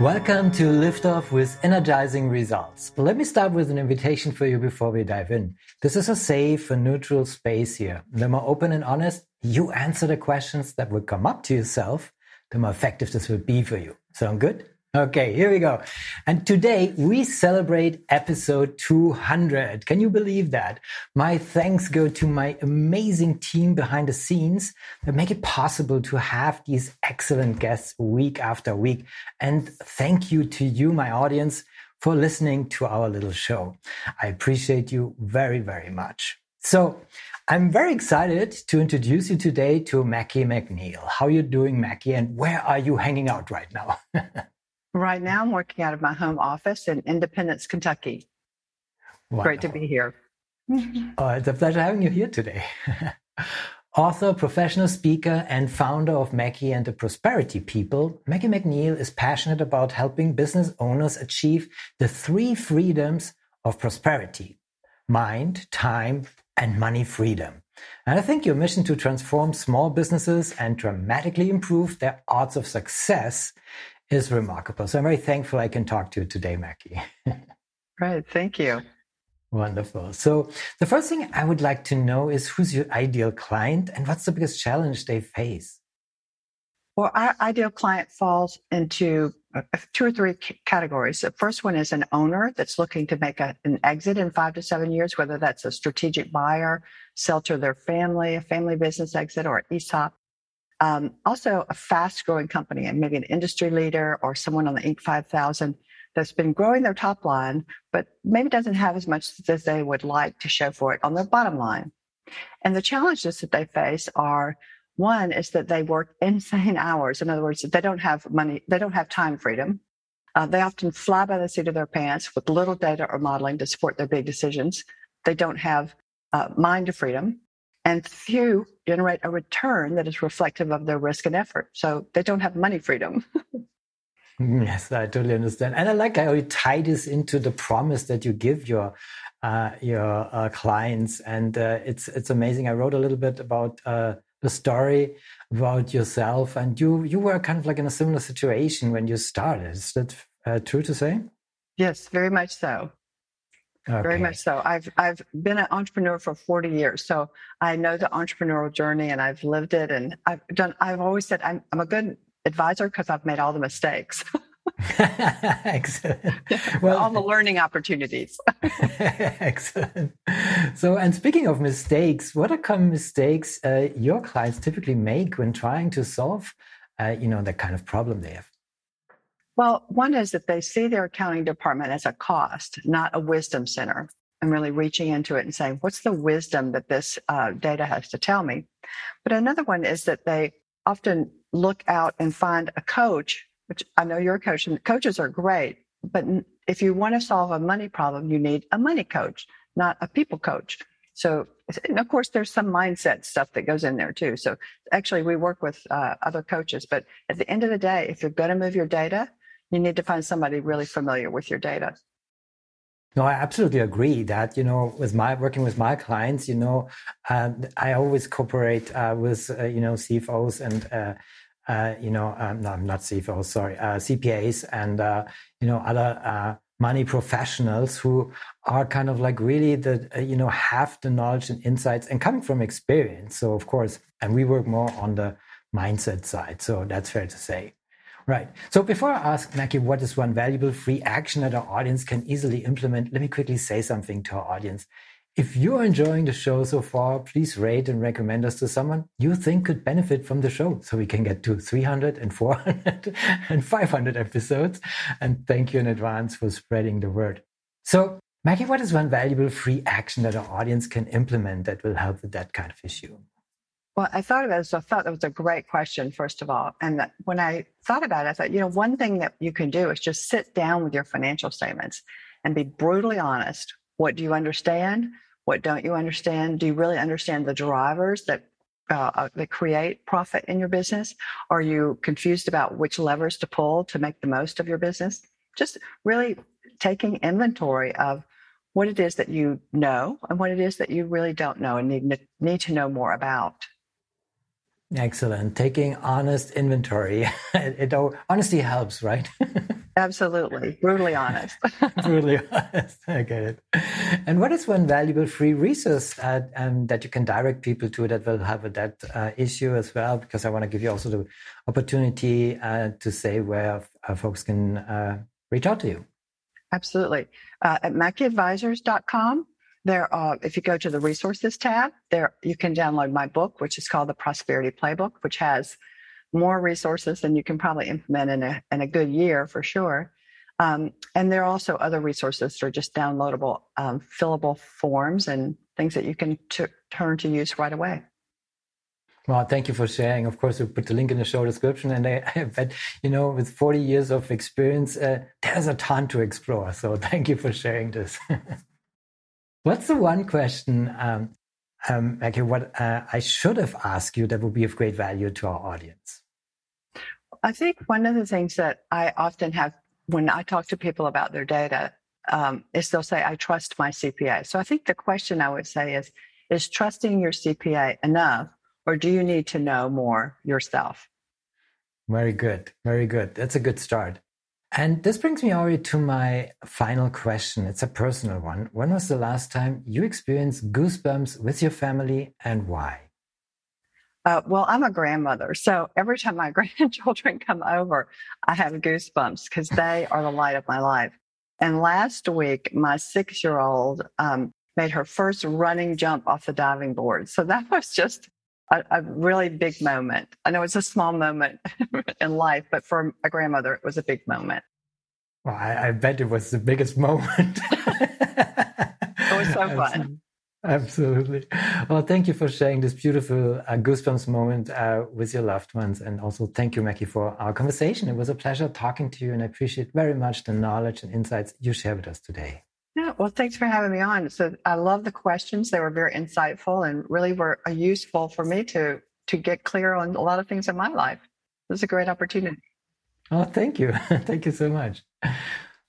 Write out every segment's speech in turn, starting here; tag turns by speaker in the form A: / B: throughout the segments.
A: Welcome to Liftoff with Energizing Results. Let me start with an invitation for you before we dive in. This is a safe and neutral space here. The more open and honest you answer the questions that will come up to yourself, the more effective this will be for you. Sound good? Okay, here we go. And today we celebrate episode 200. Can you believe that? My thanks go to my amazing team behind the scenes that make it possible to have these excellent guests week after week. And thank you to you, my audience, for listening to our little show. I appreciate you very, very much. So I'm very excited to introduce you today to Mackey McNeil. How are you doing, Mackey? And where are you hanging out right now?
B: Right now, I'm working out of my home office in Independence, Kentucky. Wonderful. Great to be here.
A: oh, it's a pleasure having you here today. Author, professional speaker, and founder of Mackey and the Prosperity People, Mackey McNeil is passionate about helping business owners achieve the three freedoms of prosperity mind, time, and money freedom. And I think your mission to transform small businesses and dramatically improve their odds of success is remarkable. So I'm very thankful I can talk to you today, Mackey.
B: right. Thank you.
A: Wonderful. So the first thing I would like to know is who's your ideal client and what's the biggest challenge they face?
B: Well, our ideal client falls into uh, two or three categories. The first one is an owner that's looking to make a, an exit in five to seven years, whether that's a strategic buyer, sell to their family, a family business exit, or ESOP. Um, also, a fast growing company and maybe an industry leader or someone on the Inc. 5000 that's been growing their top line, but maybe doesn't have as much as they would like to show for it on their bottom line. And the challenges that they face are one is that they work insane hours. In other words, they don't have money, they don't have time freedom. Uh, they often fly by the seat of their pants with little data or modeling to support their big decisions. They don't have uh, mind freedom and few generate a return that is reflective of their risk and effort. So they don't have money freedom.
A: yes, I totally understand. And I like how you tie this into the promise that you give your uh, your uh, clients, and uh, it's it's amazing. I wrote a little bit about uh, the story about yourself, and you you were kind of like in a similar situation when you started. Is that uh, true to say?
B: Yes, very much so. Okay. Very much so. I've I've been an entrepreneur for 40 years, so I know the entrepreneurial journey and I've lived it. And I've done. I've always said I'm I'm a good advisor because I've made all the mistakes.
A: Excellent.
B: Well, all the learning opportunities.
A: Excellent. So, and speaking of mistakes, what are common mistakes uh, your clients typically make when trying to solve, uh, you know, the kind of problem they have?
B: Well, one is that they see their accounting department as a cost, not a wisdom center, I'm really reaching into it and saying, what's the wisdom that this uh, data has to tell me? But another one is that they often look out and find a coach, which I know you're a coach, and coaches are great. But if you want to solve a money problem, you need a money coach, not a people coach. So, of course, there's some mindset stuff that goes in there too. So, actually, we work with uh, other coaches. But at the end of the day, if you're going to move your data, you need to find somebody really familiar with your data.
A: No, I absolutely agree that, you know, with my working with my clients, you know, um, I always cooperate uh, with, uh, you know, CFOs and, uh, uh, you know, um, no, not CFOs, sorry, uh, CPAs and, you know, other money professionals who are kind of like really the, you know, have the knowledge and insights and coming from experience. So, of course, and we work more on the mindset side. So that's fair to say. Right. So before I ask Mackey what is one valuable free action that our audience can easily implement, let me quickly say something to our audience. If you're enjoying the show so far, please rate and recommend us to someone you think could benefit from the show so we can get to 300 and 400 and 500 episodes. And thank you in advance for spreading the word. So, Maggie, what is one valuable free action that our audience can implement that will help with that kind of issue?
B: Well, I thought about it. So I thought that was a great question, first of all. And when I thought about it, I thought, you know, one thing that you can do is just sit down with your financial statements and be brutally honest. What do you understand? What don't you understand? Do you really understand the drivers that uh, uh, that create profit in your business? Are you confused about which levers to pull to make the most of your business? Just really taking inventory of what it is that you know and what it is that you really don't know and need, need to know more about.
A: Excellent. Taking honest inventory. it, it honesty helps, right?
B: Absolutely. Brutally honest.
A: Brutally honest. I get it. And what is one valuable free resource uh, um, that you can direct people to that will have a, that uh, issue as well? Because I want to give you also the opportunity uh, to say where uh, folks can uh, reach out to you.
B: Absolutely. Uh, at mackeyadvisors.com, there are, if you go to the resources tab, there you can download my book, which is called the Prosperity Playbook, which has more resources than you can probably implement in a, in a good year for sure. Um, and there are also other resources that are just downloadable, um, fillable forms and things that you can t- turn to use right away.
A: Well, thank you for sharing. Of course, we'll put the link in the show description. And I, I bet, you know, with 40 years of experience, uh, there's a ton to explore. So thank you for sharing this. What's the one question, um, um, okay, what uh, I should have asked you that would be of great value to our audience?
B: I think one of the things that I often have when I talk to people about their data um, is they'll say, I trust my CPA. So I think the question I would say is, is trusting your CPA enough or do you need to know more yourself?
A: Very good. Very good. That's a good start. And this brings me already to my final question. It's a personal one. When was the last time you experienced goosebumps with your family and why?
B: Uh, well, I'm a grandmother. So every time my grandchildren come over, I have goosebumps because they are the light of my life. And last week, my six year old um, made her first running jump off the diving board. So that was just a, a, really big moment. I know it's a small moment in life, but for a grandmother, it was a big moment.
A: Well, I, I bet it was the biggest moment.
B: it was so fun.
A: Absolutely. Well, thank you for sharing this beautiful uh, goosebumps moment uh, with your loved ones. And also thank you, Mackey, for our conversation. It was a pleasure talking to you, and I appreciate very much the knowledge and insights you share with us today.
B: Yeah, well, thanks for having me on. So I love the questions; they were very insightful and really were useful for me to to get clear on a lot of things in my life. It was a great opportunity.
A: Oh, thank you, thank you so much.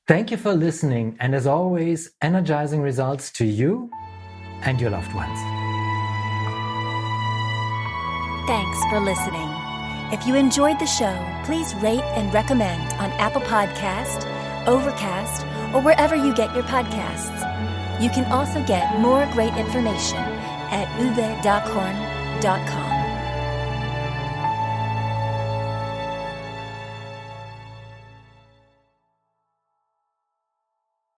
A: Thank you for listening, and as always, energizing results to you and your loved ones.
C: Thanks for listening. If you enjoyed the show, please rate and recommend on Apple Podcast, Overcast or wherever you get your podcasts. You can also get more great information at uwedockhorn.com.